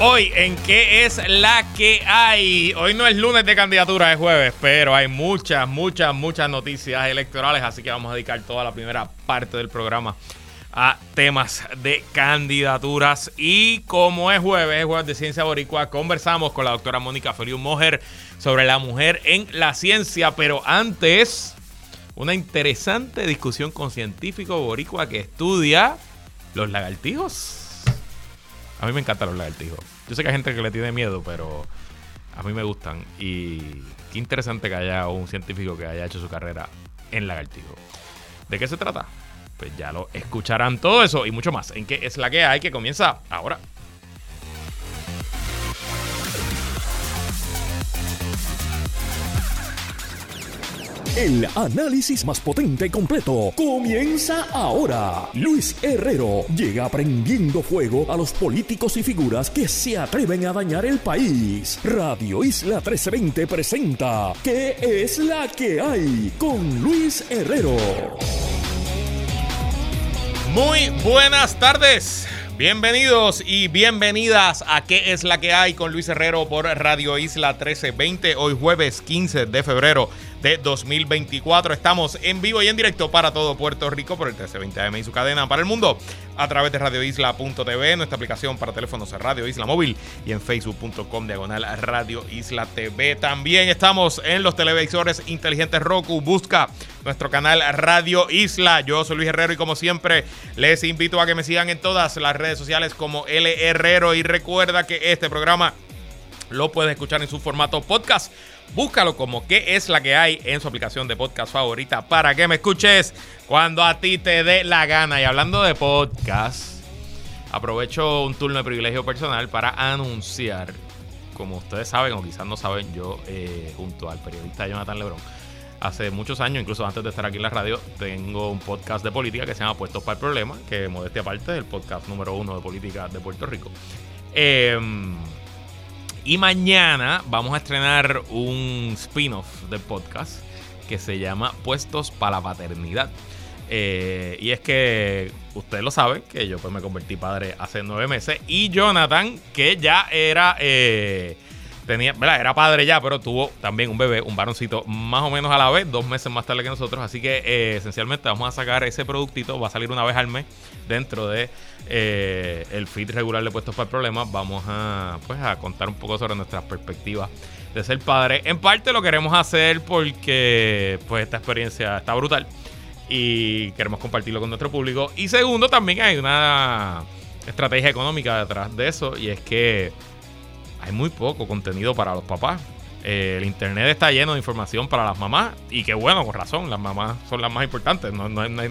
Hoy en qué es la que hay. Hoy no es lunes de candidatura, es jueves, pero hay muchas, muchas, muchas noticias electorales, así que vamos a dedicar toda la primera parte del programa a temas de candidaturas. Y como es jueves, es jueves de Ciencia Boricua, conversamos con la doctora Mónica Feliu Mojer sobre la mujer en la ciencia, pero antes, una interesante discusión con científico boricua que estudia los lagartijos. A mí me encantan los lagartijos. Yo sé que hay gente que le tiene miedo, pero a mí me gustan. Y qué interesante que haya un científico que haya hecho su carrera en lagartijo. ¿De qué se trata? Pues ya lo escucharán todo eso y mucho más. En qué es la que hay que comienza ahora. El análisis más potente y completo comienza ahora. Luis Herrero llega prendiendo fuego a los políticos y figuras que se atreven a dañar el país. Radio Isla 1320 presenta ¿Qué es la que hay? con Luis Herrero. Muy buenas tardes. Bienvenidos y bienvenidas a ¿Qué es la que hay? con Luis Herrero por Radio Isla 1320. Hoy jueves 15 de febrero de 2024. Estamos en vivo y en directo para todo Puerto Rico por el 1320 AM y su cadena para el mundo a través de radioisla.tv, nuestra aplicación para teléfonos Radio Isla Móvil y en facebook.com diagonal Radio Isla TV. También estamos en los televisores inteligentes Roku. Busca nuestro canal Radio Isla. Yo soy Luis Herrero y como siempre les invito a que me sigan en todas las redes sociales como L Herrero y recuerda que este programa lo puedes escuchar en su formato podcast Búscalo como qué es la que hay en su aplicación de podcast favorita para que me escuches cuando a ti te dé la gana. Y hablando de podcast, aprovecho un turno de privilegio personal para anunciar, como ustedes saben o quizás no saben, yo eh, junto al periodista Jonathan Lebron, hace muchos años, incluso antes de estar aquí en la radio, tengo un podcast de política que se llama Puestos para el Problema, que modestia aparte el podcast número uno de política de Puerto Rico. Eh, y mañana vamos a estrenar un spin-off del podcast que se llama Puestos para la Paternidad. Eh, y es que ustedes lo saben, que yo pues me convertí padre hace nueve meses. Y Jonathan, que ya era... Eh, Era padre ya, pero tuvo también un bebé, un varoncito, más o menos a la vez, dos meses más tarde que nosotros. Así que eh, esencialmente vamos a sacar ese productito, va a salir una vez al mes dentro de eh, el feed regular de Puestos para el Problema, vamos a, pues, a contar un poco sobre nuestras perspectivas de ser padre. En parte lo queremos hacer porque pues, esta experiencia está brutal y queremos compartirlo con nuestro público. Y segundo, también hay una estrategia económica detrás de eso y es que hay muy poco contenido para los papás. Eh, el internet está lleno de información para las mamás y que bueno, con razón, las mamás son las más importantes, no, no, no,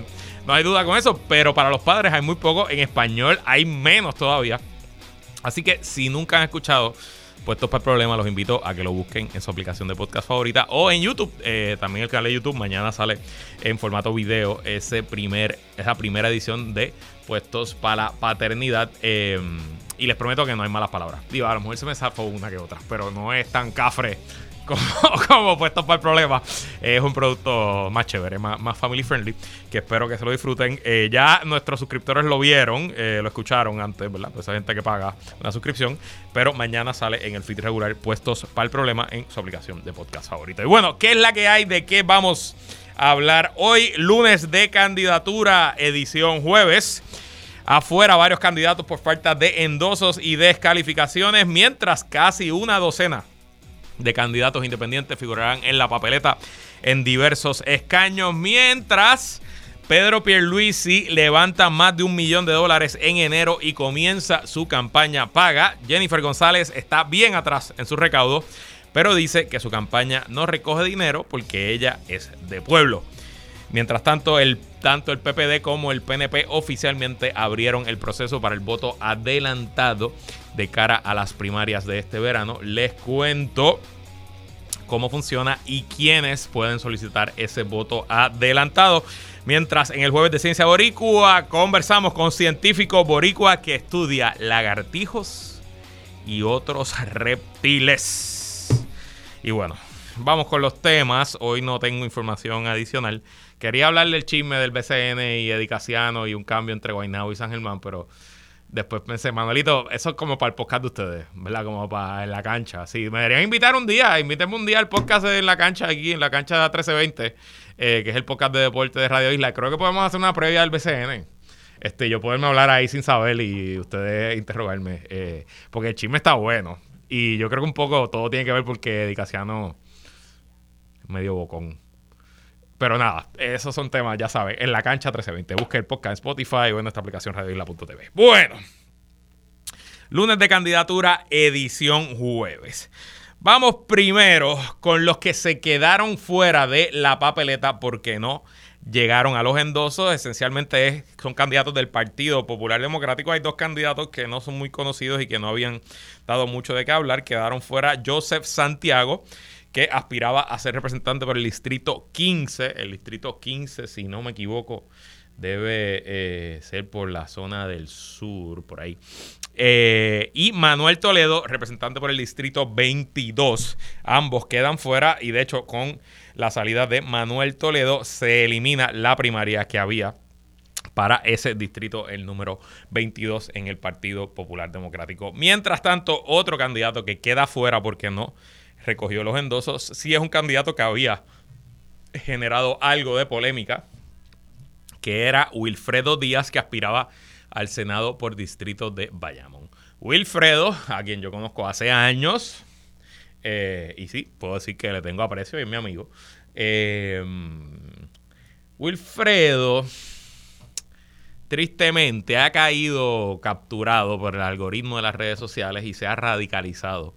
no hay duda con eso, pero para los padres hay muy poco. En español hay menos todavía. Así que si nunca han escuchado Puestos para el Problema, los invito a que lo busquen en su aplicación de podcast favorita o en YouTube. Eh, también el canal de YouTube mañana sale en formato video ese primer, esa primera edición de Puestos para la Paternidad. Eh, y les prometo que no hay malas palabras. Digo, a lo mejor se me zafó una que otra, pero no es tan cafre como, como puestos para el problema. es un producto más chévere, más, family friendly, que espero que se lo disfruten. Eh, ya nuestros suscriptores lo vieron, eh, lo escucharon antes, ¿verdad? Pues esa gente que paga una suscripción, pero mañana sale en el feed regular puestos para el problema en su aplicación de podcast favorito. Y bueno, ¿qué es la que hay? ¿De qué vamos a hablar hoy? Lunes de candidatura, edición jueves. Afuera varios candidatos por falta de endosos y descalificaciones, mientras casi una docena de candidatos independientes figurarán en la papeleta en diversos escaños, mientras Pedro Pierluisi levanta más de un millón de dólares en enero y comienza su campaña paga. Jennifer González está bien atrás en su recaudo, pero dice que su campaña no recoge dinero porque ella es de pueblo. Mientras tanto, el, tanto el PPD como el PNP oficialmente abrieron el proceso para el voto adelantado de cara a las primarias de este verano. Les cuento cómo funciona y quiénes pueden solicitar ese voto adelantado. Mientras en el jueves de Ciencia Boricua conversamos con científico boricua que estudia lagartijos y otros reptiles. Y bueno, vamos con los temas. Hoy no tengo información adicional. Quería hablar del chisme del BCN y Edicasiano y un cambio entre Guaynabo y San Germán, pero Después pensé, Manuelito, eso es como para el podcast de ustedes, ¿verdad? Como para en la cancha. Sí, me deberían invitar un día, invítenme un día al podcast en la cancha, aquí en la cancha de 1320, eh, que es el podcast de deporte de Radio Isla. Creo que podemos hacer una previa del BCN. Este, yo poderme hablar ahí sin saber y ustedes interrogarme. Eh, porque el chisme está bueno. Y yo creo que un poco todo tiene que ver porque Dicasiano medio bocón. Pero nada, esos son temas, ya saben, en la cancha 1320. Busque el podcast en Spotify o en nuestra aplicación radioisla.tv. Bueno, lunes de candidatura, edición jueves. Vamos primero con los que se quedaron fuera de la papeleta porque no llegaron a los endosos. Esencialmente son candidatos del Partido Popular Democrático. Hay dos candidatos que no son muy conocidos y que no habían dado mucho de qué hablar. Quedaron fuera Joseph Santiago que aspiraba a ser representante por el distrito 15. El distrito 15, si no me equivoco, debe eh, ser por la zona del sur, por ahí. Eh, y Manuel Toledo, representante por el distrito 22. Ambos quedan fuera y de hecho con la salida de Manuel Toledo se elimina la primaria que había para ese distrito, el número 22 en el Partido Popular Democrático. Mientras tanto, otro candidato que queda fuera porque no recogió los endosos. Sí es un candidato que había generado algo de polémica, que era Wilfredo Díaz, que aspiraba al Senado por distrito de Bayamón. Wilfredo, a quien yo conozco hace años, eh, y sí, puedo decir que le tengo aprecio y es mi amigo. Eh, Wilfredo, tristemente, ha caído capturado por el algoritmo de las redes sociales y se ha radicalizado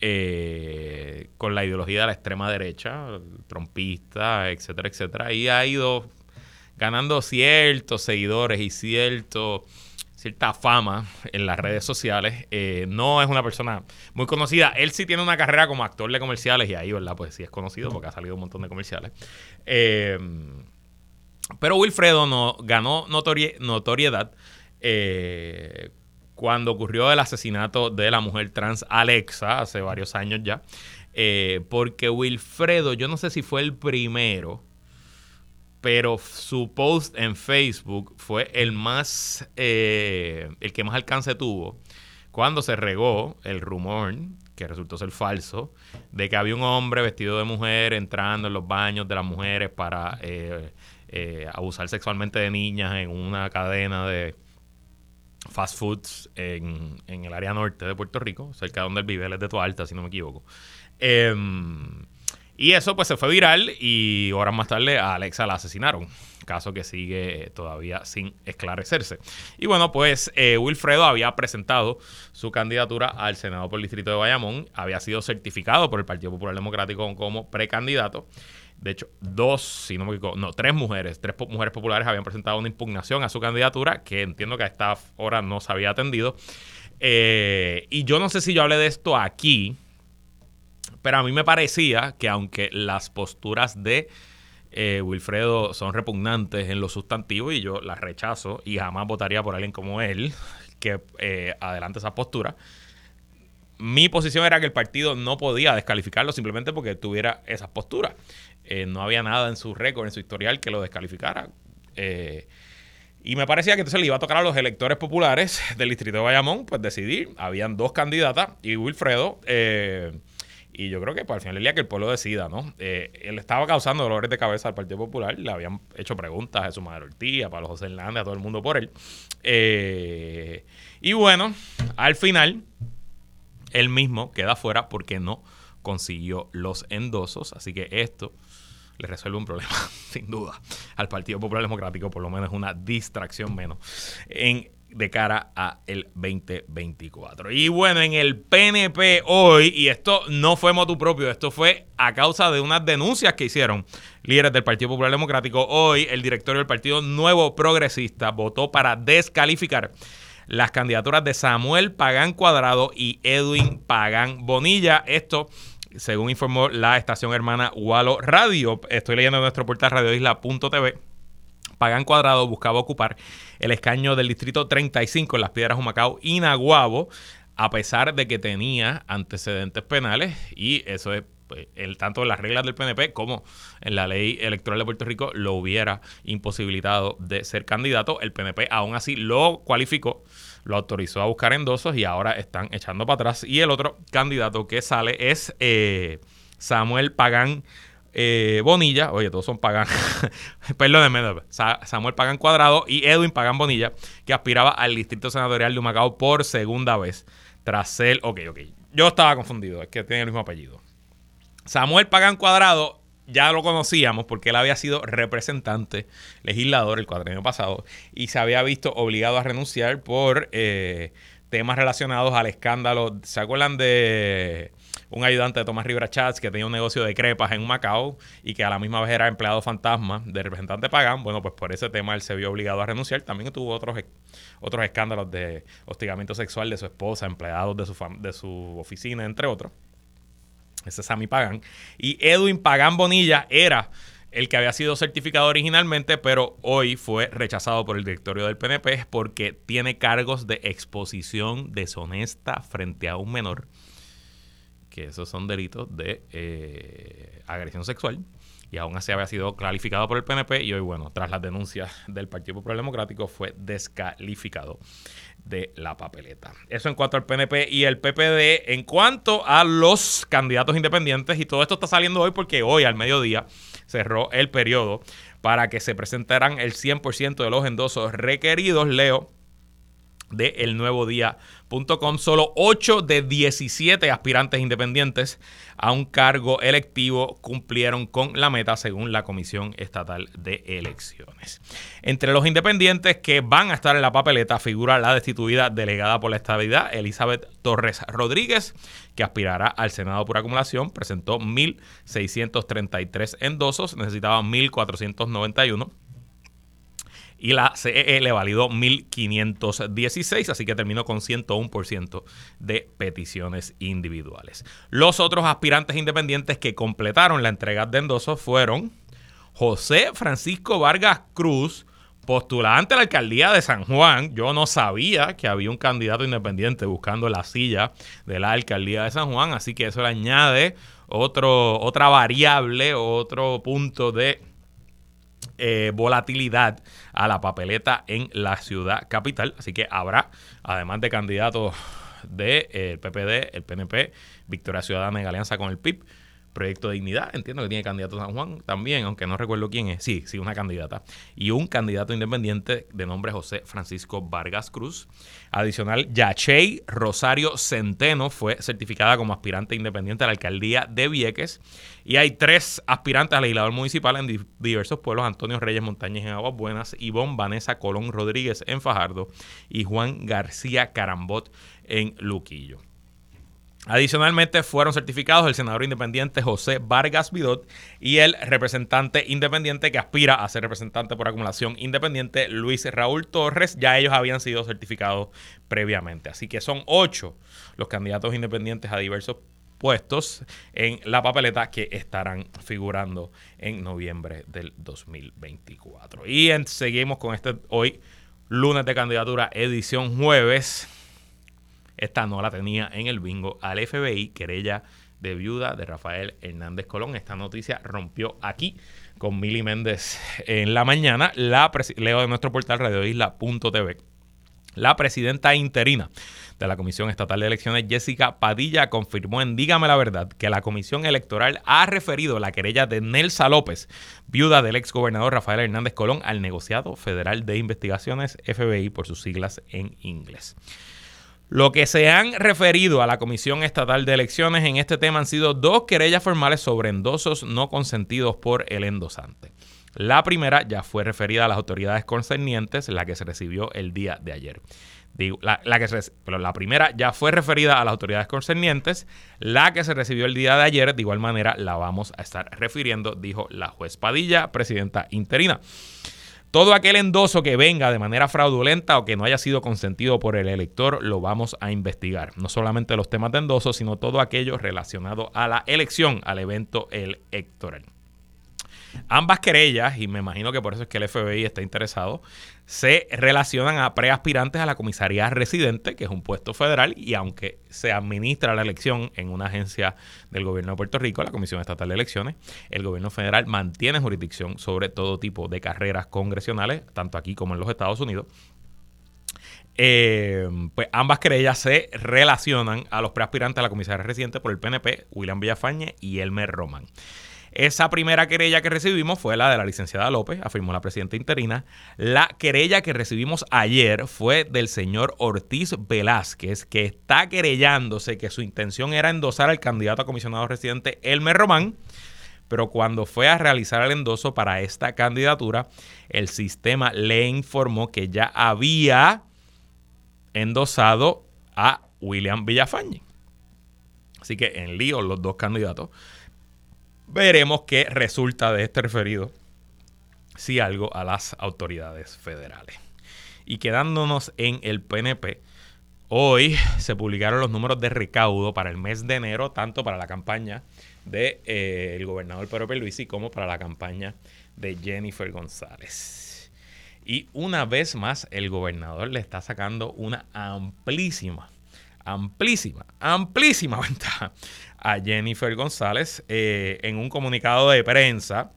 eh, con la ideología de la extrema derecha, trompista, etcétera, etcétera, y ha ido ganando ciertos seguidores y cierto, cierta fama en las redes sociales. Eh, no es una persona muy conocida. Él sí tiene una carrera como actor de comerciales y ahí, ¿verdad? Pues sí es conocido porque ha salido un montón de comerciales. Eh, pero Wilfredo no, ganó notoriedad cuando ocurrió el asesinato de la mujer trans Alexa hace varios años ya. Eh, porque Wilfredo, yo no sé si fue el primero, pero su post en Facebook fue el más, eh, el que más alcance tuvo cuando se regó el rumor, que resultó ser falso, de que había un hombre vestido de mujer entrando en los baños de las mujeres para eh, abusar sexualmente de niñas en una cadena de, fast foods en, el área norte de Puerto Rico, cerca de donde él vive, él es de Toa Alta, si no me equivoco. Em, y eso pues se fue viral y horas más tarde a Alexa la asesinaron, caso que sigue todavía sin esclarecerse. Y bueno, pues eh, Wilfredo había presentado su candidatura al Senado por el Distrito de Bayamón, había sido certificado por el Partido Popular Democrático como precandidato de hecho, dos, si no me equivoco, no, tres mujeres, tres mujeres populares habían presentado una impugnación a su candidatura, que entiendo que a esta hora no se había atendido. Eh, y yo no sé si yo hablé de esto aquí, pero a mí me parecía que aunque las posturas de eh, Wilfredo son repugnantes en lo sustantivo y yo las rechazo y jamás votaría por alguien como él que eh, adelante esa postura, mi posición era que el partido no podía descalificarlo simplemente porque tuviera esas posturas. Eh, no había nada en su récord, en su historial que lo descalificara. Eh, y me parecía que entonces le iba a tocar a los electores populares del distrito de Bayamón, pues decidir. Habían dos candidatas y Wilfredo. Eh, y yo creo que pues, al final del día que el pueblo decida, ¿no? él estaba causando dolores de cabeza al Partido Popular. Le habían hecho preguntas a su madre Ortiz, a Pablo José Hernández, a todo el mundo por él. y bueno, al final, él mismo queda fuera porque no consiguió los endosos. Así que esto le resuelve un problema, sin duda, al Partido Popular Democrático, por lo menos una distracción menos en de cara a el 2024. Y bueno, en el PNP hoy, y esto no fue motu propio, esto fue a causa de unas denuncias que hicieron líderes del Partido Popular Democrático, hoy el directorio del Partido Nuevo Progresista votó para descalificar las candidaturas de Samuel Pagán Cuadrado y Edwin Pagán Bonilla. Esto según informó la estación hermana Walo Radio. Estoy leyendo en nuestro portal radioisla.tv. Pagan Cuadrado buscaba ocupar el escaño del distrito 35 en las Piedras Humacao y a pesar de que tenía antecedentes penales y eso es pues, el, tanto en las reglas del PNP como en la ley electoral de Puerto Rico lo hubiera imposibilitado de ser candidato. El PNP aún así lo cualificó lo autorizó a buscar endosos y ahora están echando para atrás. Y el otro candidato que sale es eh, Samuel Pagán eh, Bonilla, oye, todos son Pagán, perdónenme, Samuel Pagán Cuadrado y Edwin Pagán Bonilla, que aspiraba al distrito senatorial de Humacao por segunda vez tras él. Ok, ok, yo estaba confundido, es que tiene el mismo apellido. Samuel Pagán Cuadrado ya lo conocíamos porque él había sido representante, legislador el cuatrienio pasado y se había visto obligado a renunciar por eh, temas relacionados al escándalo. ¿Se acuerdan de un ayudante de Tomás Rivera Chats que tenía un negocio de crepas en Macao y que a la misma vez era empleado fantasma de representante Pagán? Bueno, pues por ese tema él se vio obligado a renunciar. También tuvo otros, otros escándalos de hostigamiento sexual de su esposa, empleados de su, de su oficina, entre otros. Ese es Sammy Pagan. Y Edwin Pagan Bonilla era el que había sido certificado originalmente, pero hoy fue rechazado por el directorio del PNP porque tiene cargos de exposición deshonesta frente a un menor, que esos son delitos de eh, agresión sexual. Y aún así había sido clarificado por el PNP y hoy, bueno, tras las denuncias del Partido Popular Democrático, fue descalificado de la papeleta. Eso en cuanto al PNP y el PPD. En cuanto a los candidatos independientes, y todo esto está saliendo hoy porque hoy al mediodía cerró el periodo para que se presentaran el 100% de los endosos requeridos. Leo de El Nuevo Día.com. Solo 8 de 17 aspirantes independientes a un cargo electivo cumplieron con la meta según la Comisión Estatal de Elecciones. Entre los independientes que van a estar en la papeleta figura la destituida delegada por la estabilidad Elizabeth Torres Rodríguez, que aspirará al Senado por acumulación. Presentó 1.633 endosos, necesitaba 1.491 y la CEE le validó 1.516, así que terminó con 101% de peticiones individuales. Los otros aspirantes independientes que completaron la entrega de endosos fueron José Francisco Vargas Cruz, postulante a la alcaldía de San Juan. Yo no sabía que había un candidato independiente buscando la silla de la alcaldía de San Juan, así que eso le añade otro, otra variable, otro punto de eh, volatilidad a la papeleta en la ciudad capital. Así que habrá, además de candidatos del de, eh, PPD, el PNP, Victoria Ciudadana en alianza con el PIB, Proyecto de Dignidad, entiendo que tiene candidato San Juan también, aunque no recuerdo quién es. Sí, sí, una candidata. Y un candidato independiente de nombre José Francisco Vargas Cruz. Adicional, Yachey Rosario Centeno fue certificada como aspirante independiente a la alcaldía de Vieques. Y hay tres aspirantes a legislador municipal en diversos pueblos: Antonio Reyes Montañez en Aguas Buenas, Ivonne Vanessa Colón Rodríguez en Fajardo y Juan García Carambot en Luquillo. Adicionalmente fueron certificados el senador independiente José Vargas Vidot y el representante independiente que aspira a ser representante por acumulación independiente Luis Raúl Torres. Ya ellos habían sido certificados previamente. Así que son ocho los candidatos independientes a diversos puestos en la papeleta que estarán figurando en noviembre del 2024. Y seguimos con este hoy lunes de candidatura edición jueves esta no la tenía en el bingo al FBI, querella de viuda de Rafael Hernández Colón. Esta noticia rompió aquí con Mili Méndez en la mañana. La leo de nuestro portal radioisla.tv. La presidenta interina de la Comisión Estatal de Elecciones, Jessica Padilla, confirmó en Dígame la Verdad que la Comisión Electoral ha referido la querella de Nelsa López, viuda del ex gobernador Rafael Hernández Colón, al negociado federal de investigaciones FBI por sus siglas en inglés. Lo que se han referido a la Comisión Estatal de Elecciones en este tema han sido dos querellas formales sobre endosos no consentidos por el endosante. La primera ya fue referida a las autoridades concernientes, la que se recibió el día de ayer. La, la primera ya fue referida a las autoridades concernientes, la que se recibió el día de ayer, de igual manera la vamos a estar refiriendo, dijo la juez Padilla, presidenta interina. Todo aquel endoso que venga de manera fraudulenta o que no haya sido consentido por el elector lo vamos a investigar. No solamente los temas de endoso, sino todo aquello relacionado a la elección, al evento electoral. Ambas querellas, y me imagino que por eso es que el FBI está interesado, se relacionan a preaspirantes a la comisaría residente, que es un puesto federal, y aunque se administra la elección en una agencia del gobierno de Puerto Rico, la Comisión Estatal de Elecciones, el gobierno federal mantiene jurisdicción sobre todo tipo de carreras congresionales, tanto aquí como en los Estados Unidos. Eh, pues ambas querellas se relacionan a los preaspirantes a la comisaría residente por el PNP, William Villafañe y Elmer Roman. Esa primera querella que recibimos fue la de la licenciada López, afirmó la presidenta interina. La querella que recibimos ayer fue del señor Ortiz Velázquez, que está querellándose que su intención era endosar al candidato a comisionado residente Elmer Román pero cuando fue a realizar el endoso para esta candidatura, el sistema le informó que ya había endosado a William Villafañe. Así que en lío los dos candidatos. Veremos qué resulta de este referido, si algo, a las autoridades federales. Y quedándonos en el PNP, hoy se publicaron los números de recaudo para el mes de enero, tanto para la campaña del de, eh, el gobernador Pedro Pierluisi como para la campaña de Jennifer González. Y una vez más el gobernador le está sacando una amplísima, amplísima, amplísima ventaja a Jennifer González eh, en un comunicado de prensa.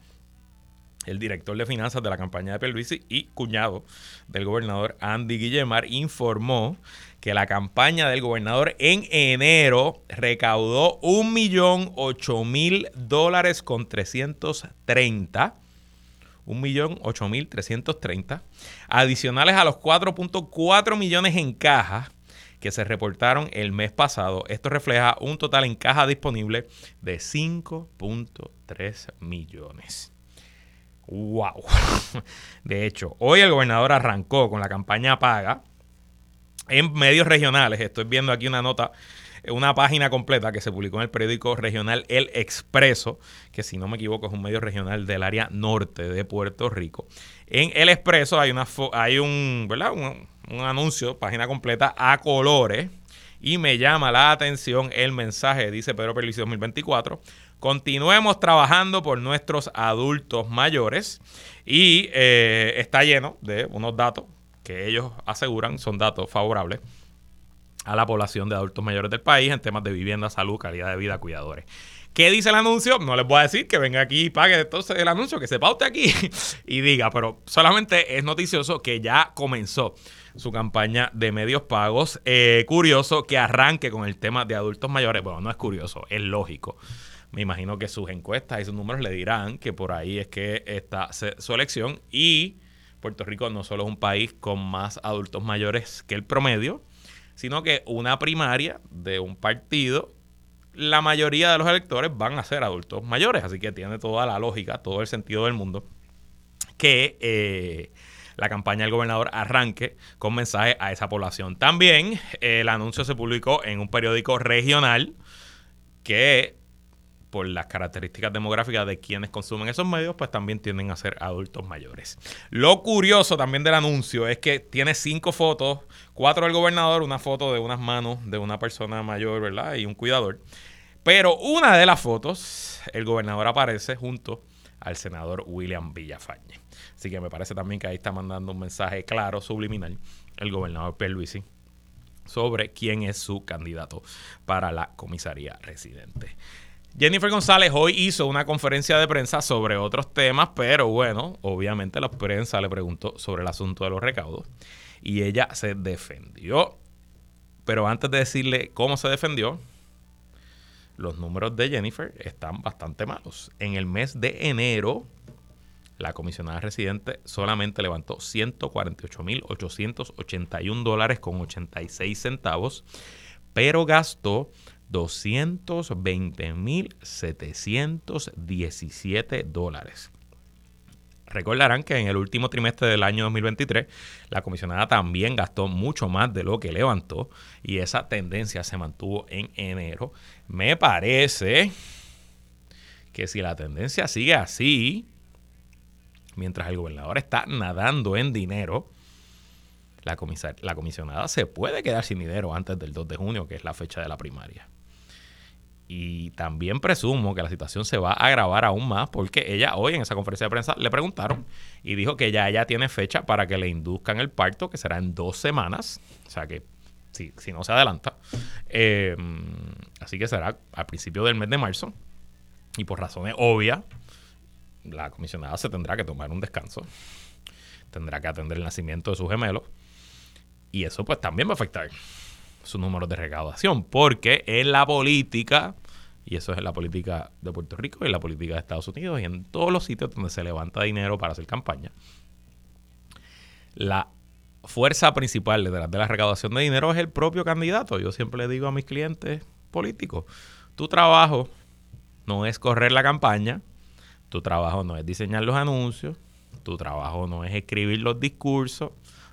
El director de finanzas de la campaña de Pierluisi y cuñado del gobernador Andy Guillemar informó que la campaña del gobernador en enero recaudó mil dólares con 330. treinta Adicionales a los 4.4 millones en caja que se reportaron el mes pasado. Esto refleja un total en caja disponible de 5.3 millones. ¡Wow! De hecho, hoy el gobernador arrancó con la campaña paga en medios regionales. Estoy viendo aquí una nota, una página completa que se publicó en el periódico regional El Expreso, que si no me equivoco es un medio regional del área norte de Puerto Rico. En El Expreso hay, una hay un, ¿verdad? Anuncio, página completa a colores. Y me llama la atención el mensaje, dice Pedro Perlici 2024. Continuemos trabajando por nuestros adultos mayores. Y eh, está lleno de unos datos que ellos aseguran son datos favorables a la población de adultos mayores del país en temas de vivienda, salud, calidad de vida, cuidadores. ¿Qué dice el anuncio? No les voy a decir que venga aquí y pague entonces el anuncio, que se paute aquí y diga, pero solamente es noticioso que ya comenzó su campaña de medios pagos. Eh, curioso que arranque con el tema de adultos mayores. Bueno, no es curioso, es lógico. Me imagino que sus encuestas y sus números le dirán que por ahí es que está su elección y Puerto Rico no solo es un país con más adultos mayores que el promedio, sino que una primaria de un partido, la mayoría de los electores van a ser adultos mayores, así que tiene toda la lógica, todo el sentido del mundo que eh, la campaña del gobernador arranque con mensaje a esa población. También eh, el anuncio se publicó en un periódico regional que por las características demográficas de quienes consumen esos medios, pues también tienden a ser adultos mayores. Lo curioso también del anuncio es que tiene cinco fotos, cuatro del gobernador, una foto de unas manos de una persona mayor, ¿verdad? Y un cuidador. Pero una de las fotos, el gobernador aparece junto al senador William Villafañe. Así que me parece también que ahí está mandando un mensaje claro, subliminal, el gobernador Pierluisi sobre quién es su candidato para la comisaría residente. Jennifer González hoy hizo una conferencia de prensa sobre otros temas, pero bueno, obviamente la prensa le preguntó sobre el asunto de los recaudos y ella se defendió. Pero antes de decirle cómo se defendió, los números de Jennifer están bastante malos. En el mes de enero, la comisionada residente solamente levantó 148.881 dólares con 86 centavos, pero gastó 220.717 dólares. Recordarán que en el último trimestre del año 2023 la comisionada también gastó mucho más de lo que levantó y esa tendencia se mantuvo en enero. Me parece que si la tendencia sigue así, mientras el gobernador está nadando en dinero, la, la comisionada se puede quedar sin dinero antes del 2 de junio, que es la fecha de la primaria. Y también presumo que la situación se va a agravar aún más porque ella hoy en esa conferencia de prensa le preguntaron y dijo que ya ella tiene fecha para que le induzcan el parto, que será en dos semanas. O sea que si, si no se adelanta. Eh, así que será al principio del mes de marzo. Y por razones obvias, la comisionada se tendrá que tomar un descanso. Tendrá que atender el nacimiento de sus gemelos Y eso pues también va a afectar sus números de recaudación, porque en la política, y eso es en la política de Puerto Rico y en la política de Estados Unidos y en todos los sitios donde se levanta dinero para hacer campaña, la fuerza principal detrás de la recaudación de dinero es el propio candidato. Yo siempre le digo a mis clientes políticos, tu trabajo no es correr la campaña, tu trabajo no es diseñar los anuncios, tu trabajo no es escribir los discursos,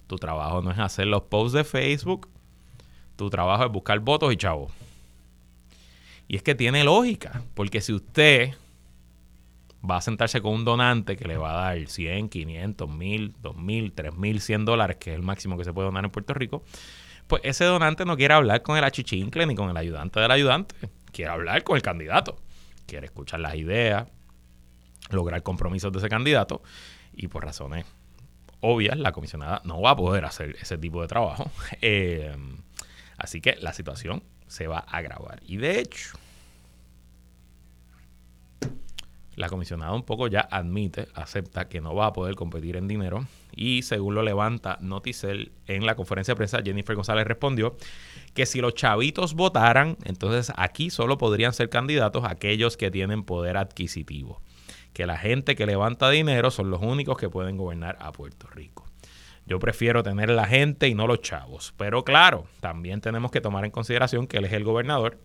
tu trabajo no es hacer los posts de Facebook, tu trabajo es buscar votos y chavos. Y es que tiene lógica, porque si usted va a sentarse con un donante que le va a dar 100, 500, 1000, 2000, 3000, 100 dólares, que es el máximo que se puede donar en Puerto Rico, pues ese donante no quiere hablar con el achichincle ni con el ayudante del ayudante, quiere hablar con el candidato, quiere escuchar las ideas, lograr compromisos de ese candidato y por razones obvias la comisionada no va a poder hacer ese tipo de trabajo. Eh, así que la situación se va a agravar. Y de hecho, la comisionada un poco ya admite, acepta que no va a poder competir en dinero y según lo levanta Noticel en la conferencia de prensa, Jennifer González respondió que si los chavitos votaran, entonces aquí solo podrían ser candidatos aquellos que tienen poder adquisitivo, que la gente que levanta dinero son los únicos que pueden gobernar a Puerto Rico. Yo prefiero tener la gente y no los chavos, pero claro, también tenemos que tomar en consideración que él es el gobernador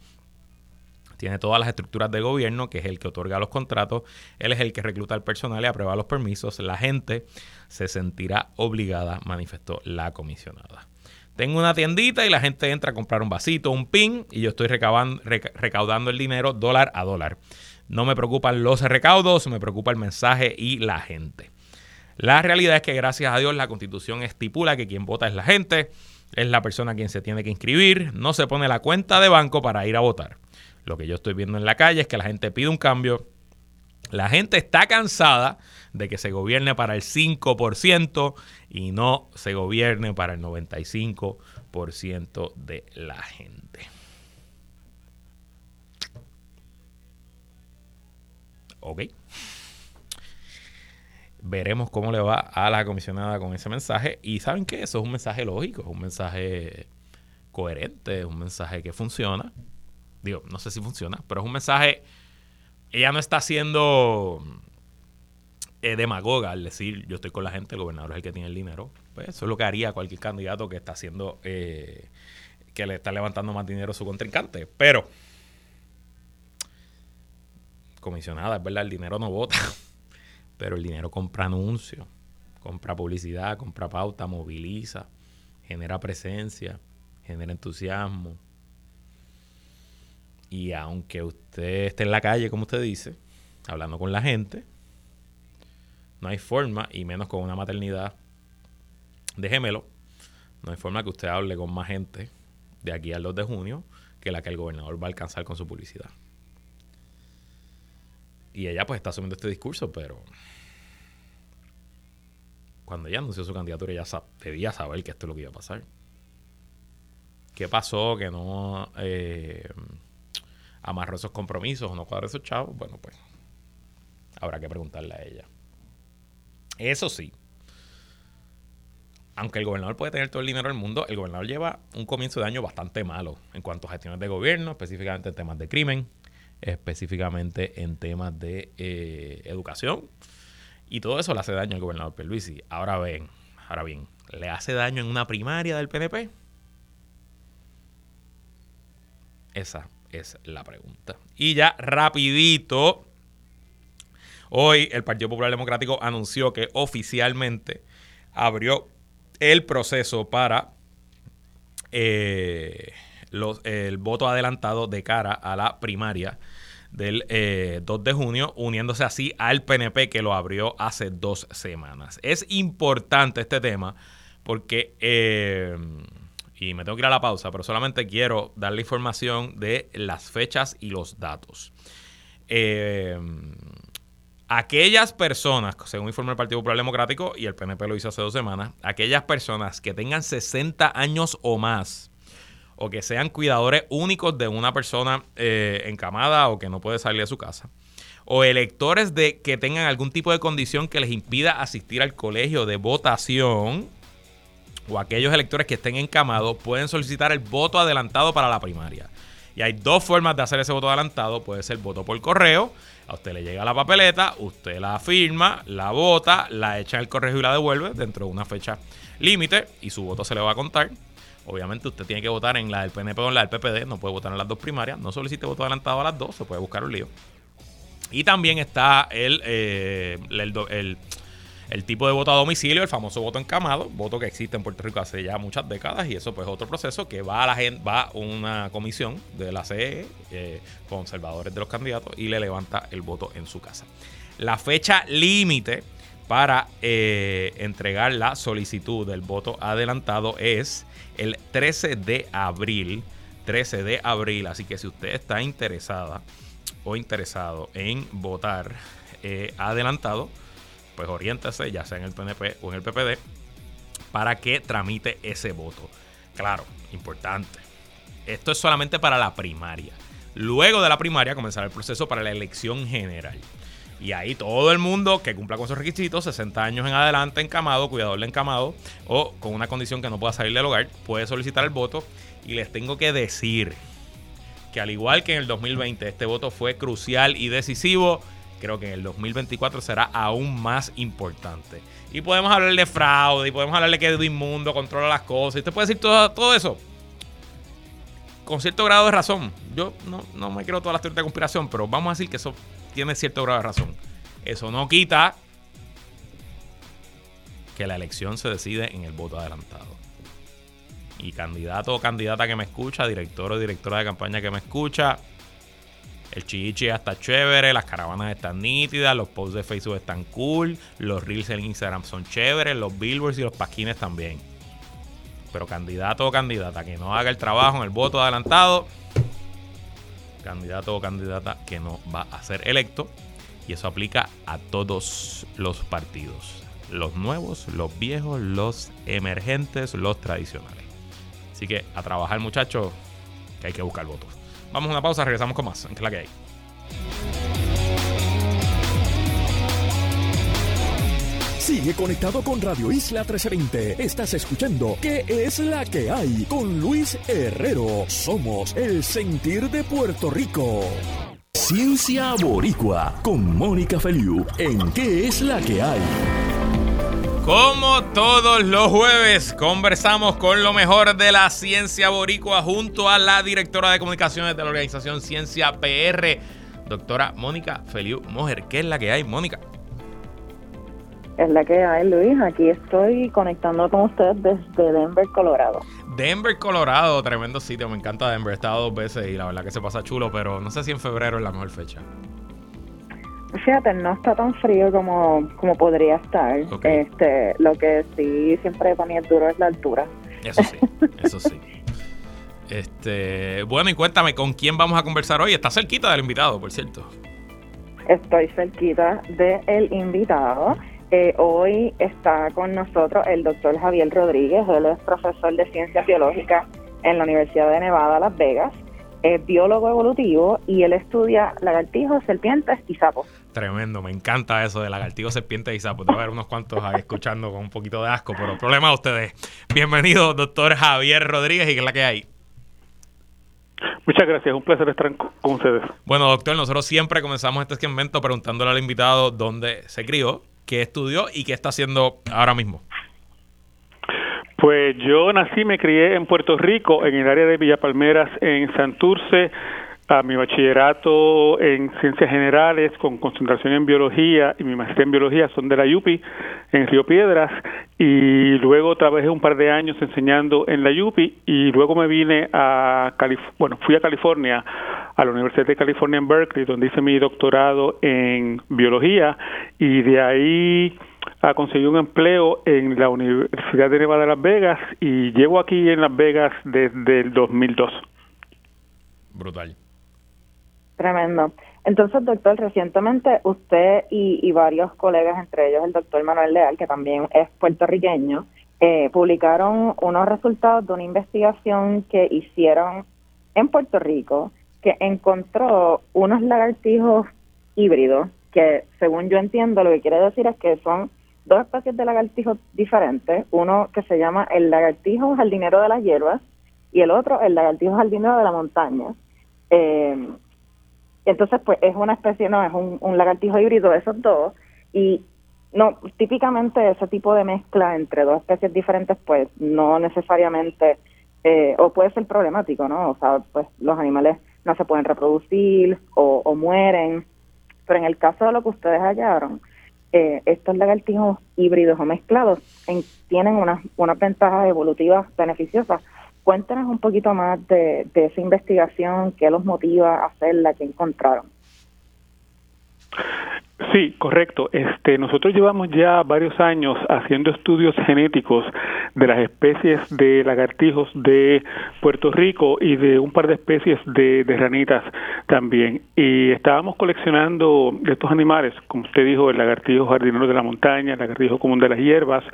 tiene todas las estructuras de gobierno, que es el que otorga los contratos, él es el que recluta al personal y aprueba los permisos, la gente se sentirá obligada, manifestó la comisionada. Tengo una tiendita y la gente entra a comprar un vasito, un pin, y yo estoy recaudando el dinero dólar a dólar. No me preocupan los recaudos, me preocupa el mensaje y la gente. La realidad es que gracias a Dios la constitución estipula que quien vota es la gente, es la persona quien se tiene que inscribir, no se pone la cuenta de banco para ir a votar. Lo que yo estoy viendo en la calle es que la gente pide un cambio. La gente está cansada de que se gobierne para el 5% y no se gobierne para el 95% de la gente. Ok. Veremos cómo le va a la comisionada con ese mensaje. Y saben que eso es un mensaje lógico, es un mensaje coherente, es un mensaje que funciona. Digo, no sé si funciona, pero es un mensaje. Ella no está siendo eh, demagoga al decir yo estoy con la gente, el gobernador es el que tiene el dinero. Pues eso es lo que haría cualquier candidato que está haciendo, eh, que le está levantando más dinero a su contrincante. Pero, comisionada, es verdad, el dinero no vota, pero el dinero compra anuncios, compra publicidad, compra pauta, moviliza, genera presencia, genera entusiasmo, y aunque usted esté en la calle, como usted dice, hablando con la gente, no hay forma, y menos con una maternidad de gemelo, no hay forma que usted hable con más gente de aquí al 2 de junio que la que el gobernador va a alcanzar con su publicidad. Y ella pues está asumiendo este discurso, pero cuando ella anunció su candidatura ella debía saber que esto es lo que iba a pasar. ¿Qué pasó? Que no... Eh, amarró esos compromisos o no cuadró esos chavos, bueno, pues habrá que preguntarle a ella. Eso sí, aunque el gobernador puede tener todo el dinero del mundo, el gobernador lleva un comienzo de año bastante malo en cuanto a gestiones de gobierno, específicamente en temas de crimen, específicamente en temas de eh, educación. Y todo eso le hace daño al gobernador Pierluisi. Ahora ven, ahora bien, ¿le hace daño en una primaria del PNP? Esa es la pregunta. Y ya rapidito, hoy el Partido Popular Democrático anunció que oficialmente abrió el proceso para eh, el voto adelantado de cara a la primaria del 2 eh, de junio, uniéndose así al PNP que lo abrió hace dos semanas. Es importante este tema porque... Eh, y me tengo que ir a la pausa, pero solamente quiero darle información de las fechas y los datos. Eh, aquellas personas, según informa el Partido Popular Democrático y el PNP lo hizo hace dos semanas, aquellas personas que tengan 60 años o más o que sean cuidadores únicos de una persona eh, encamada o que no puede salir de su casa, o electores de que tengan algún tipo de condición que les impida asistir al colegio de votación, o aquellos electores que estén encamados pueden solicitar el voto adelantado para la primaria. Y hay dos formas de hacer ese voto adelantado. Puede ser voto por correo. A usted le llega la papeleta, usted la firma, la vota, la echa el correo y la devuelve dentro de una fecha límite y su voto se le va a contar. Obviamente usted tiene que votar en la del PNP o en la del PPD, no puede votar en las dos primarias. No solicite voto adelantado a las dos, se puede buscar un lío. Y también está el, eh, el, el, tipo de voto a domicilio, el famoso voto encamado, voto que existe en Puerto Rico hace ya muchas décadas y eso pues es otro proceso que va a la gente, va una comisión de la CE, eh, conservadores de los candidatos, y le levanta el voto en su casa. La fecha límite para eh, entregar la solicitud del voto adelantado es el 13 de abril. 13 de abril, así que si usted está interesada o interesado en votar eh, adelantado, pues oriéntese ya sea en el PNP o en el PPD para que tramite ese voto. Claro, importante. Esto es solamente para la primaria. Luego de la primaria comenzará el proceso para la elección general. Y ahí todo el mundo que cumpla con sus requisitos, 60 años en adelante, encamado, cuidador de encamado, o con una condición que no pueda salir del hogar, puede solicitar el voto. Y les tengo que decir que al igual que en el 2020 este voto fue crucial y decisivo, creo que en el 2024 será aún más importante. Y podemos hablar de fraude, y podemos hablar de que Edwin Mundo controla las cosas, y usted puede decir todo, todo eso con cierto grado de razón. Yo no, no me creo todas las teorías de conspiración, pero vamos a decir que eso tiene cierto grado de razón. Eso no quita que la elección se decide en el voto adelantado y candidato o candidata que me escucha, director o directora de campaña que me escucha, el chichi está chévere, las caravanas están nítidas, los posts de Facebook están cool, los reels en Instagram son chéveres, los billboards y los paquines también. Pero candidato o candidata que no haga el trabajo en el voto adelantado, candidato o candidata que no va a ser electo, y eso aplica a todos los partidos, los nuevos, los viejos, los emergentes, los tradicionales. Así que a trabajar, muchachos, que hay que buscar votos. Vamos a una pausa, regresamos con más. ¿Qué es la que hay? Sigue conectado con Radio Isla 1320. Estás escuchando ¿Qué es la que hay? Con Luis Herrero. Somos el sentir de Puerto Rico. Ciencia Boricua con Mónica Feliu en ¿Qué es la que hay? Como todos los jueves, conversamos con lo mejor de la ciencia boricua junto a la directora de comunicaciones de la organización Ciencia PR, doctora Mónica Feliu Mojer. ¿Qué es la que hay, Mónica? Es la que hay, Luis. Aquí estoy conectando con ustedes desde Denver, Colorado. Denver, Colorado, tremendo sitio. Me encanta Denver. He estado dos veces y la verdad que se pasa chulo, pero no sé si en febrero es la mejor fecha. Fíjate, no está tan frío como, como podría estar. Este, lo que sí siempre para mí es duro es la altura. Eso sí, eso sí. Este, bueno, y cuéntame, ¿con quién vamos a conversar hoy? Está cerquita del invitado, por cierto. Estoy cerquita del invitado. Eh, hoy está con nosotros el doctor Javier Rodríguez, él es profesor de ciencias biológicas en la Universidad de Nevada, Las Vegas es biólogo evolutivo y él estudia lagartijos, serpientes y sapos. Tremendo, me encanta eso de lagartijos, serpientes y sapos. Debe haber unos cuantos ahí escuchando con un poquito de asco, pero problema de ustedes. Bienvenido, doctor Javier Rodríguez, y qué es la que hay. Muchas gracias, un placer estar con ustedes. Bueno, doctor, nosotros siempre comenzamos este segmento preguntándole al invitado dónde se crió, qué estudió y qué está haciendo ahora mismo. Pues yo nací, me crié en Puerto Rico, en el área de Villa Palmeras, en Santurce, a mi bachillerato en ciencias generales con concentración en biología y mi maestría en biología son de la UPI en Río Piedras y luego trabajé un par de años enseñando en la UPI y luego me vine a bueno fui a California a la Universidad de California en Berkeley donde hice mi doctorado en biología y de ahí a conseguir un empleo en la Universidad de Nevada de Las Vegas y llevo aquí en Las Vegas desde el 2002. Brutal. Tremendo. Entonces, doctor, recientemente usted y, varios colegas, entre ellos el doctor Manuel Leal, que también es puertorriqueño, eh, publicaron unos resultados de una investigación que hicieron en Puerto Rico que encontró unos lagartijos híbridos que, según yo entiendo, lo que quiere decir es que son dos especies de lagartijos diferentes, uno que se llama el lagartijo jardinero de las hierbas y el otro el lagartijo jardinero de la montaña. Eh, entonces, pues es una especie, no, es un, un lagartijo híbrido de esos dos y no, típicamente ese tipo de mezcla entre dos especies diferentes, pues no necesariamente, eh, o puede ser problemático, ¿no? O sea, pues los animales no se pueden reproducir o, mueren. Pero en el caso de lo que ustedes hallaron, eh, estos lagartijos híbridos o mezclados tienen unas, unas ventajas evolutivas beneficiosas. Cuéntanos un poquito más de, de esa investigación, qué los motiva a hacerla, qué encontraron. Sí, correcto. Este, nosotros llevamos ya varios años haciendo estudios genéticos de las especies de lagartijos de Puerto Rico y de un par de especies de, ranitas también. Y estábamos coleccionando estos animales, como usted dijo, el lagartijo jardinero de la montaña, el lagartijo común de las hierbas,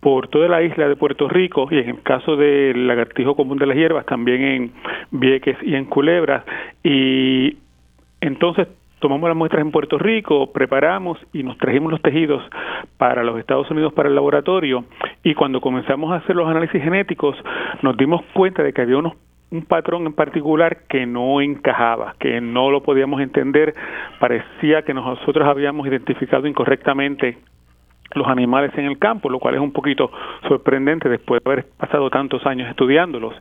por toda la isla de Puerto Rico y en el caso del lagartijo común de las hierbas también en Vieques y en Culebras. Y entonces tomamos las muestras en Puerto Rico, preparamos y nos trajimos los tejidos para los Estados Unidos para el laboratorio y cuando comenzamos a hacer los análisis genéticos nos dimos cuenta de que había unos un patrón en particular que no encajaba, que no lo podíamos entender, parecía que nosotros habíamos identificado incorrectamente los animales en el campo, lo cual es un poquito sorprendente después de haber pasado tantos años estudiándolos.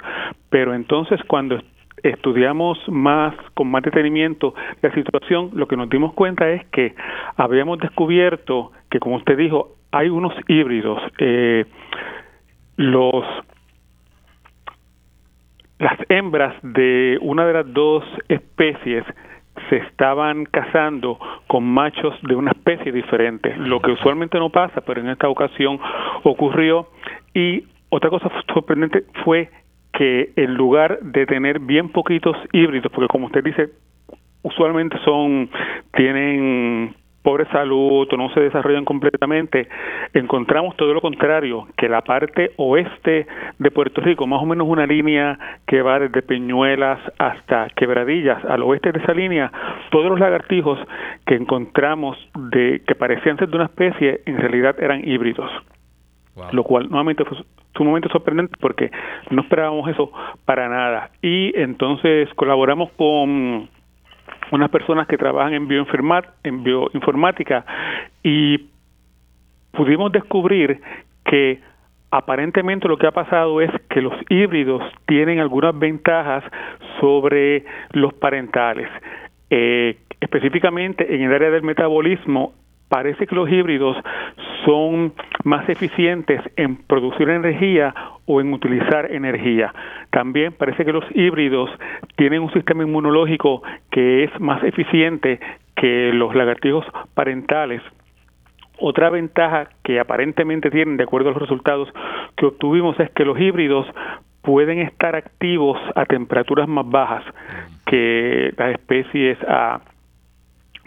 Pero entonces cuando estudiamos más con más detenimiento la situación, lo que nos dimos cuenta es que habíamos descubierto que, como usted dijo, hay unos híbridos. Eh, los las hembras de una de las dos especies se estaban casando con machos de una especie diferente, lo que usualmente no pasa, pero en esta ocasión ocurrió. Y otra cosa sorprendente fue que en lugar de tener bien poquitos híbridos, porque como usted dice, usualmente son, tienen pobre salud o no se desarrollan completamente, encontramos todo lo contrario, que la parte oeste de Puerto Rico, más o menos una línea que va desde Peñuelas hasta Quebradillas, al oeste de esa línea, todos los lagartijos que encontramos de que parecían ser de una especie, en realidad eran híbridos. Lo cual nuevamente fue sumamente sorprendente porque no esperábamos eso para nada. Y entonces colaboramos con unas personas que trabajan en, en bioinformática y pudimos descubrir que aparentemente lo que ha pasado es que los híbridos tienen algunas ventajas sobre los parentales. Eh, específicamente en el área del metabolismo, parece que los híbridos son más eficientes en producir energía o en utilizar energía. También parece que los híbridos tienen un sistema inmunológico que es más eficiente que los lagartijos parentales. Otra ventaja que aparentemente tienen, de acuerdo a los resultados que obtuvimos, es que los híbridos pueden estar activos a temperaturas más bajas que las especies a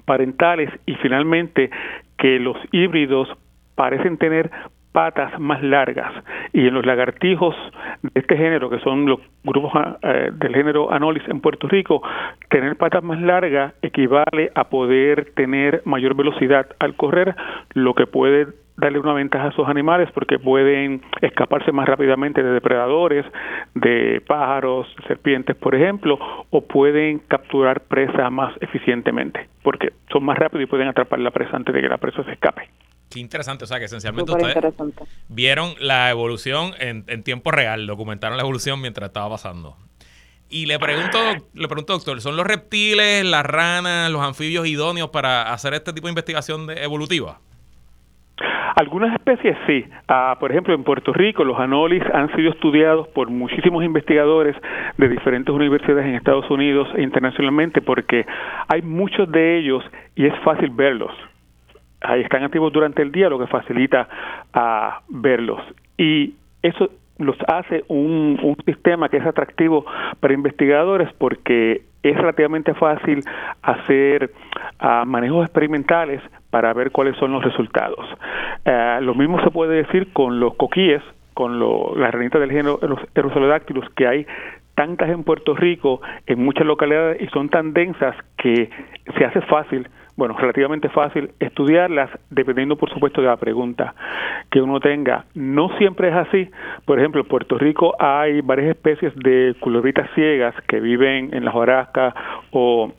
parentales y finalmente que los híbridos parecen tener patas más largas y en los lagartijos de este género que son los grupos eh, del género Anolis en Puerto Rico tener patas más largas equivale a poder tener mayor velocidad al correr lo que puede darle una ventaja a esos animales porque pueden escaparse más rápidamente de depredadores, de pájaros, serpientes, por ejemplo, o pueden capturar presa más eficientemente porque son más rápidos y pueden atrapar la presa antes de que la presa se escape. Qué interesante, o sea que esencialmente ustedes vieron la evolución en, en tiempo real, documentaron la evolución mientras estaba pasando. Y le pregunto, le pregunto, doctor, ¿son los reptiles, las ranas, los anfibios idóneos para hacer este tipo de investigación evolutiva? Algunas especies sí. Ah, por ejemplo, en Puerto Rico los anolis han sido estudiados por muchísimos investigadores de diferentes universidades en Estados Unidos e internacionalmente porque hay muchos de ellos y es fácil verlos. Ahí están activos durante el día, lo que facilita a verlos. Y eso los hace un, un sistema que es atractivo para investigadores porque es relativamente fácil hacer uh, manejos experimentales para ver cuáles son los resultados. Uh, lo mismo se puede decir con los coquíes, con lo, las ranitas del género los que hay tantas en Puerto Rico, en muchas localidades, y son tan densas que se hace fácil bueno, relativamente fácil estudiarlas, dependiendo, por supuesto, de la pregunta que uno tenga. No siempre es así. Por ejemplo, en Puerto Rico hay varias especies de culebritas ciegas que viven en las hojarascas o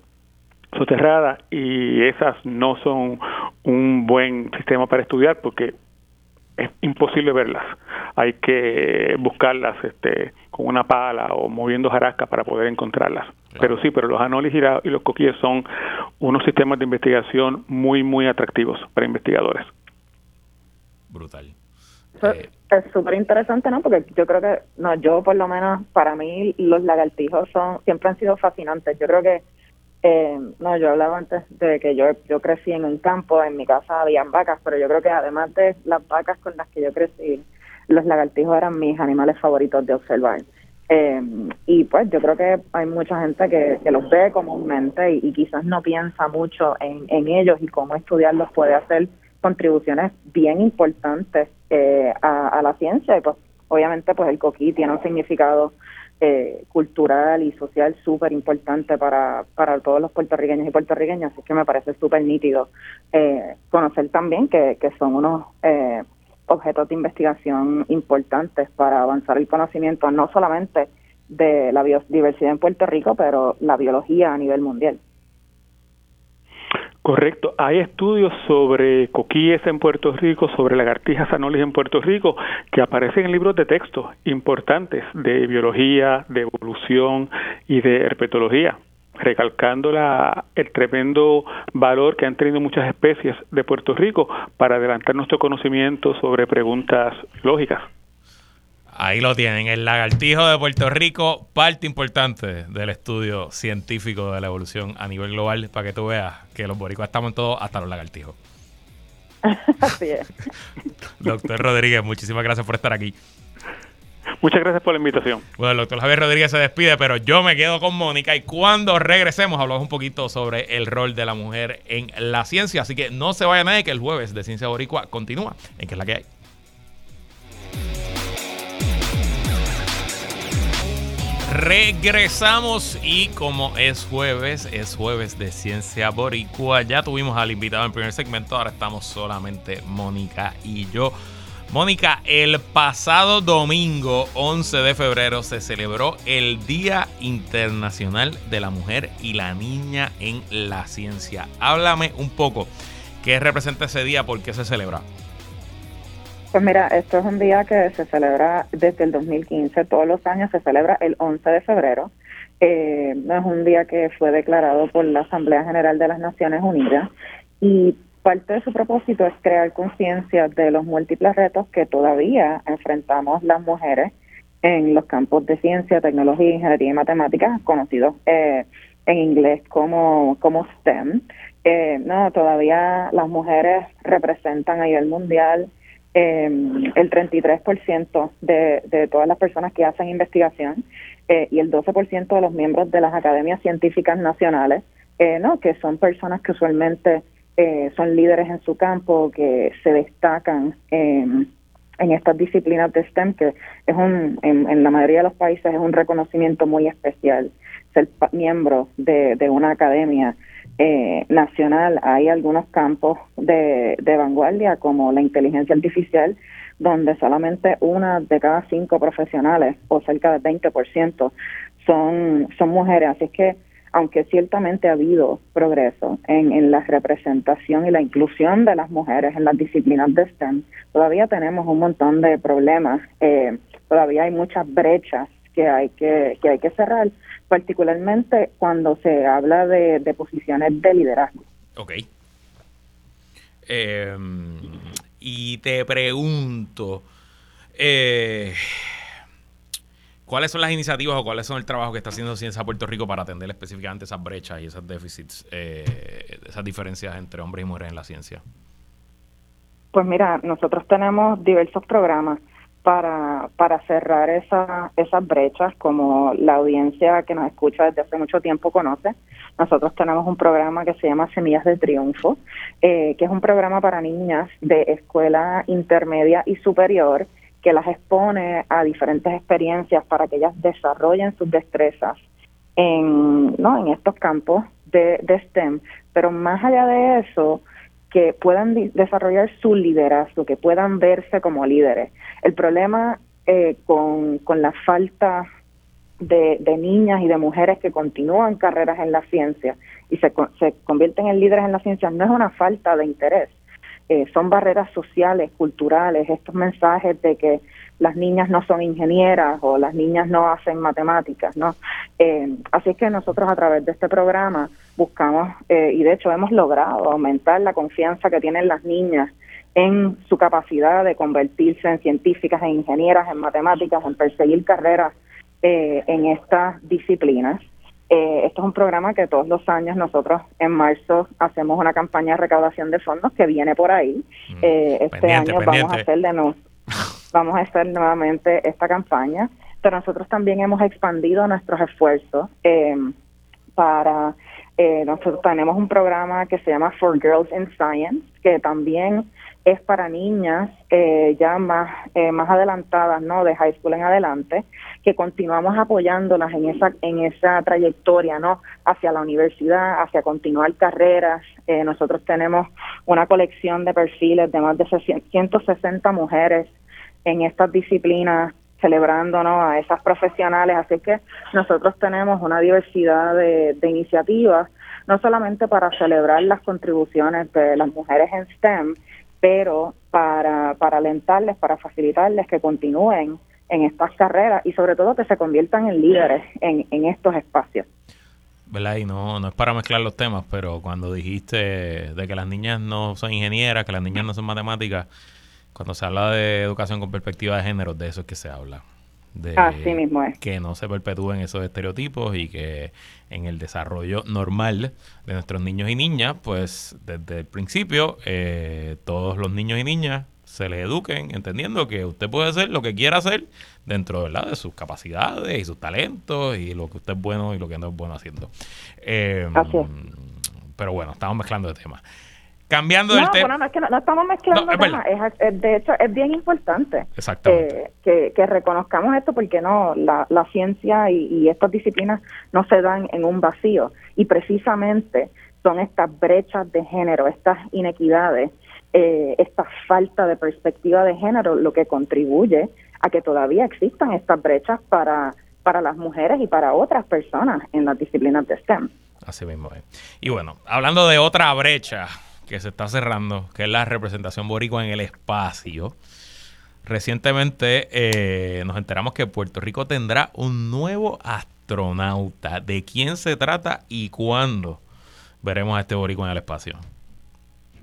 soterradas y esas no son un buen sistema para estudiar porque es imposible verlas. Hay que buscarlas este, con una pala o moviendo jarasca para poder encontrarlas. Pero sí, pero los anolis y, los coquilles son unos sistemas de investigación muy, muy atractivos para investigadores. Brutal. Eh, es súper interesante, ¿no? Porque yo creo que, no, yo por lo menos, para mí los lagartijos son siempre han sido fascinantes. Yo creo que eh, no, yo hablaba antes de que yo, yo crecí en un campo, en mi casa habían vacas, pero yo creo que además de las vacas con las que yo crecí, los lagartijos eran mis animales favoritos de observar. Eh, y pues yo creo que hay mucha gente que, los ve comúnmente y, quizás no piensa mucho en, en ellos y cómo estudiarlos puede hacer contribuciones bien importantes eh, a, a la ciencia. Y pues obviamente pues el coquí tiene un significado eh, cultural y social súper importante para, para todos los puertorriqueños y puertorriqueñas, así que me parece súper nítido eh, conocer también que, que son unos eh, objetos de investigación importantes para avanzar el conocimiento no solamente de la biodiversidad en Puerto Rico, pero la biología a nivel mundial. Correcto. Hay estudios sobre coquíes en Puerto Rico, sobre lagartijas anolis en Puerto Rico, que aparecen en libros de texto importantes de biología, de evolución y de herpetología, recalcando la, el tremendo valor que han tenido muchas especies de Puerto Rico para adelantar nuestro conocimiento sobre preguntas lógicas. Ahí lo tienen, el lagartijo de Puerto Rico, parte importante del estudio científico de la evolución a nivel global, para que tú veas que los boricuas estamos en todo, hasta los lagartijos. Así es. Doctor Rodríguez, muchísimas gracias por estar aquí. Muchas gracias por la invitación. Bueno, el doctor Javier Rodríguez se despide, pero yo me quedo con Mónica y cuando regresemos hablamos un poquito sobre el rol de la mujer en la ciencia. Así que no se vaya nadie que el jueves de Ciencia Boricua continúa en que es la que hay. Regresamos y como es jueves, es jueves de Ciencia Boricua. Ya tuvimos al invitado en primer segmento, ahora estamos solamente Mónica y yo. Mónica, el pasado domingo 11 de febrero se celebró el Día Internacional de la Mujer y la Niña en la Ciencia. Háblame un poco, ¿qué representa ese día? ¿Por qué se celebra? Pues mira, esto es un día que se celebra desde el 2015, todos los años se celebra el 11 de febrero. Eh, es un día que fue declarado por la Asamblea General de las Naciones Unidas y parte de su propósito es crear conciencia de los múltiples retos que todavía enfrentamos las mujeres en los campos de ciencia, tecnología, ingeniería y matemáticas, conocidos eh, en inglés como, como STEM. Eh, no, todavía las mujeres representan a nivel mundial eh, el 33% de, de todas las personas que hacen investigación eh, y el 12% de los miembros de las academias científicas nacionales, eh, no, que son personas que usualmente eh, son líderes en su campo, que se destacan en estas disciplinas de STEM, que es un, en, la mayoría de los países es un reconocimiento muy especial ser miembro de, de una academia eh, nacional hay algunos campos de, de vanguardia como la inteligencia artificial donde solamente una de cada cinco profesionales o cerca del 20% son, son mujeres. Así que aunque ciertamente ha habido progreso en, en la representación y la inclusión de las mujeres en las disciplinas de STEM, todavía tenemos un montón de problemas, eh, todavía hay muchas brechas que hay que, que hay que cerrar particularmente cuando se habla de, posiciones de liderazgo. Ok. Em, y te pregunto, eh, ¿cuáles son las iniciativas o cuáles son el trabajo que está haciendo Ciencia Puerto Rico para atender específicamente esas brechas y esos déficits, eh, esas diferencias entre hombres y mujeres en la ciencia? Pues mira, nosotros tenemos diversos programas para, para cerrar esa, esas brechas, como la audiencia que nos escucha desde hace mucho tiempo conoce. Nosotros tenemos un programa que se llama Semillas de Triunfo, eh, que es un programa para niñas de escuela intermedia y superior que las expone a diferentes experiencias para que ellas desarrollen sus destrezas en, ¿no? en estos campos de, de STEM, pero más allá de eso, que puedan desarrollar su liderazgo, que puedan verse como líderes. El problema eh, con, con la falta de, de, niñas y de mujeres que continúan carreras en la ciencia y se, se convierten en líderes en la ciencia no es una falta de interés, eh, son barreras sociales, culturales, estos mensajes de que las niñas no son ingenieras o las niñas no hacen matemáticas, ¿no? Eh, así es que nosotros a través de este programa buscamos, eh, y de hecho hemos logrado aumentar la confianza que tienen las niñas en su capacidad de convertirse en científicas, en ingenieras, en matemáticas, en perseguir carreras en estas disciplinas. Eh, esto es un programa que todos los años nosotros en marzo hacemos una campaña de recaudación de fondos que viene por ahí. Mm, eh, este año vamos a hacer de nuevo, vamos a hacer nuevamente esta campaña, pero nosotros también hemos expandido nuestros esfuerzos eh, para nosotros tenemos un programa que se llama For Girls in Science que también es para niñas eh, ya más eh, más adelantadas, ¿no? De high school en adelante, que continuamos apoyándolas en esa en esa trayectoria, ¿no? Hacia la universidad, hacia continuar carreras. Eh, nosotros tenemos una colección de perfiles de más de 160 mujeres en estas disciplinas celebrando ¿no? a esas profesionales, así que nosotros tenemos una diversidad de, de iniciativas, no solamente para celebrar las contribuciones de las mujeres en STEM, pero para, para alentarles, para facilitarles que continúen en estas carreras y sobre todo que se conviertan en líderes en, estos espacios. ¿verdad? Y no, no es para mezclar los temas, pero cuando dijiste de que las niñas no son ingenieras, que las niñas no son matemáticas, cuando se habla de educación con perspectiva de género, de eso es que se habla de mismo que no se perpetúen esos estereotipos y que en el desarrollo normal de nuestros niños y niñas, pues desde el principio eh, todos los niños y niñas se les eduquen entendiendo que usted puede hacer lo que quiera hacer dentro ¿verdad? de sus capacidades y sus talentos y lo que usted es bueno y lo que no es bueno haciendo. Eh, pero bueno, estamos mezclando de temas. Cambiando del tema. Bueno, no, es que no, estamos mezclando temas. Es, de hecho, es bien importante eh, que, que, reconozcamos esto porque no la, la ciencia y, estas disciplinas no se dan en un vacío. Y precisamente son estas brechas de género, estas inequidades, eh, esta falta de perspectiva de género lo que contribuye a que todavía existan estas brechas para, para las mujeres y para otras personas en las disciplinas de STEM. Así mismo es. Y bueno, hablando de otra brecha que se está cerrando, que es la representación boricua en el espacio. Recientemente eh, nos enteramos que Puerto Rico tendrá un nuevo astronauta. ¿De quién se trata y cuándo veremos a este boricua en el espacio?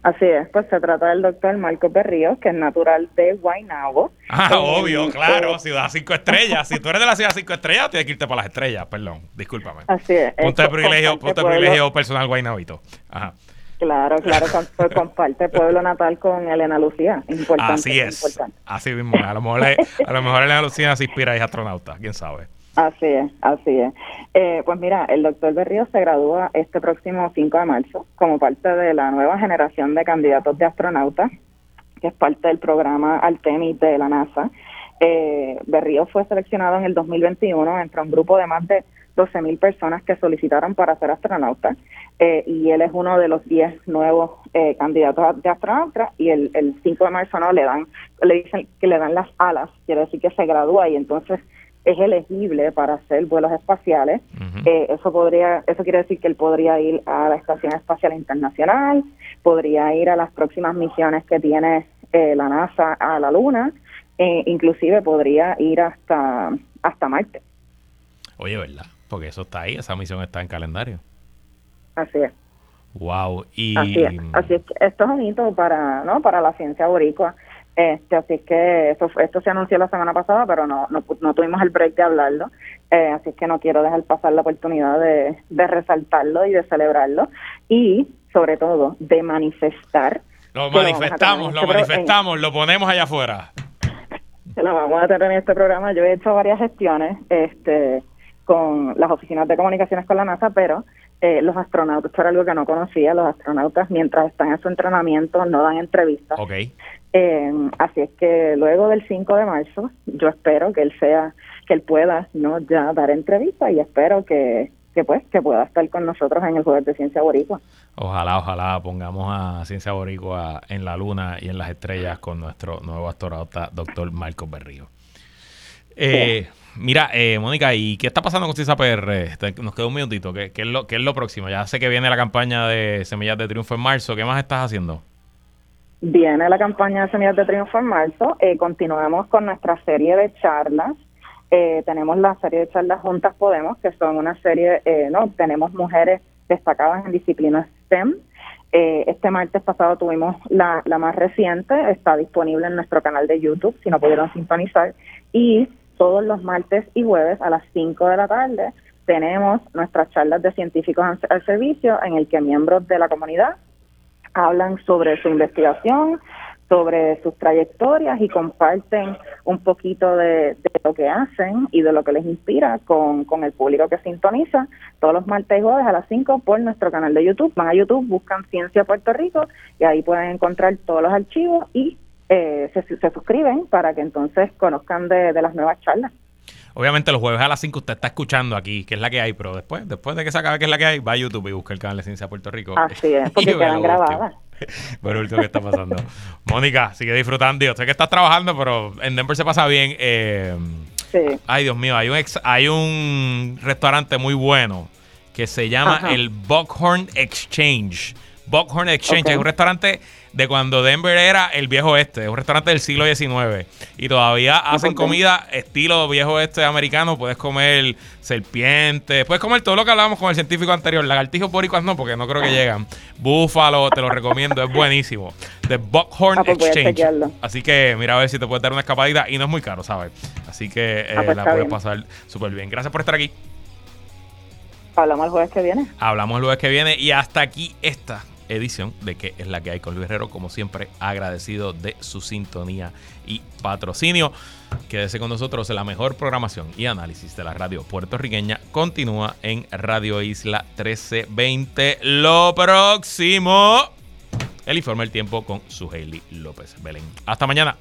Así es, pues se trata del doctor Marco Berrío, que es natural de Guaynabo. Ah, obvio, claro, ciudad cinco estrellas. Si tú eres de la ciudad cinco estrellas, tienes que irte para las estrellas, perdón, discúlpame. Así es. Ponte privilegio, ponte privilegio personal Guaynabito. Ajá. Claro, claro, pues comparte pueblo natal con Elena Lucía. Importante, Así es. Así mismo. A lo mejor, a lo mejor Elena Lucía se inspira y es astronauta, quién sabe. Así es, así es. Eh, pues mira, el doctor Berrío se gradúa este próximo 5 de marzo como parte de la nueva generación de candidatos de astronautas, que es parte del programa Artemis de la NASA. Eh, Berrío fue seleccionado en el 2021 entre un grupo de más de 12.000 personas que solicitaron para ser astronautas eh, y él es uno de los 10 nuevos eh, candidatos de astronautas y el, el 5 de marzo no le dan le dicen que le dan las alas quiere decir que se gradúa y entonces es elegible para hacer vuelos espaciales. Eh, eso podría eso quiere decir que él podría ir a la estación espacial internacional podría ir a las próximas misiones que tiene la NASA a la Luna inclusive podría ir hasta hasta Marte. Oye verdad porque eso está ahí, esa misión está en calendario. Así es. Wow, y así es, así es que esto es un hito para, ¿no? para la ciencia boricua. Este, así es que esto, esto se anunció la semana pasada, pero no, no, no tuvimos el break de hablarlo. Eh, así es que no quiero dejar pasar la oportunidad de, de resaltarlo y de celebrarlo. Y, sobre todo, de manifestar. Lo manifestamos, lo este manifestamos, lo ponemos allá afuera. Lo vamos a tener en este programa. Yo he hecho varias gestiones. este con las oficinas de comunicaciones con la NASA, pero eh, los astronautas, esto era algo que no conocía, los astronautas mientras están en su entrenamiento no dan entrevistas. Okay. Eh, así es que luego del 5 de marzo, yo espero que él sea, que él pueda no ya dar entrevistas y espero que, que pues que pueda estar con nosotros en el Jueves de Ciencia Boricua. Ojalá, ojalá pongamos a Ciencia Boricua en la luna y en las estrellas con nuestro nuevo astronauta, doctor Marcos Berrío. Eh, Mira, eh, Mónica, ¿y qué está pasando con CISA PR? Nos queda un minutito. ¿Qué, es lo, ¿Qué es lo próximo? Ya sé que viene la campaña de Semillas de Triunfo en marzo. ¿Qué más estás haciendo? Viene la campaña de Semillas de Triunfo en marzo. Eh, continuamos con nuestra serie de charlas. Eh, tenemos la serie de charlas Juntas Podemos, que son una serie, eh, no, tenemos mujeres destacadas en disciplinas STEM. Eh, este martes pasado tuvimos la, la más reciente, está disponible en nuestro canal de YouTube, si no pudieron sintonizar. Y todos los martes y jueves a las 5 de la tarde tenemos nuestras charlas de científicos al servicio en el que miembros de la comunidad hablan sobre su investigación, sobre sus trayectorias y comparten un poquito de, lo que hacen y de lo que les inspira con, con, el público que sintoniza todos los martes y jueves a las 5 por nuestro canal de YouTube. Van a YouTube, buscan Ciencia Puerto Rico y ahí pueden encontrar todos los archivos y eh, se, suscriben para que entonces conozcan de, las nuevas charlas. Obviamente los jueves a las 5 usted está escuchando aquí, que es la que hay, pero después después de que se acabe que es la que hay, va a YouTube y busca el canal de Ciencia Puerto Rico. Así es, porque quedan grabadas. Por último, ¿qué está pasando? Mónica, sigue disfrutando. Yo sé que estás trabajando, pero en Denver se pasa bien. Eh, sí. Ay, Dios mío, hay un, hay un restaurante muy bueno que se llama el Buckhorn Exchange. Buckhorn Exchange es un restaurante de cuando Denver era el viejo oeste, un restaurante del siglo XIX. Y todavía hacen comida estilo viejo oeste americano. Puedes comer serpientes, puedes comer todo lo que hablábamos con el científico anterior. Lagartijos boricuas no, porque no creo que llegan. Búfalo, te lo recomiendo, es buenísimo. The Buckhorn ah, pues Exchange. Así que mira a ver si te puedes dar una escapadita. Y no es muy caro, ¿sabes? Así que eh, ah, pues la puedes pasar súper bien. Gracias por estar aquí. Hablamos el jueves que viene. Hablamos el jueves que viene. Y hasta aquí esta edición de que es la que hay con Luis Herrero. Como siempre, agradecido de su sintonía y patrocinio. Quédese con nosotros. La mejor programación y análisis de la radio puertorriqueña continúa en Radio Isla 1320. Lo próximo, el informe del tiempo con su López Belén. Hasta mañana.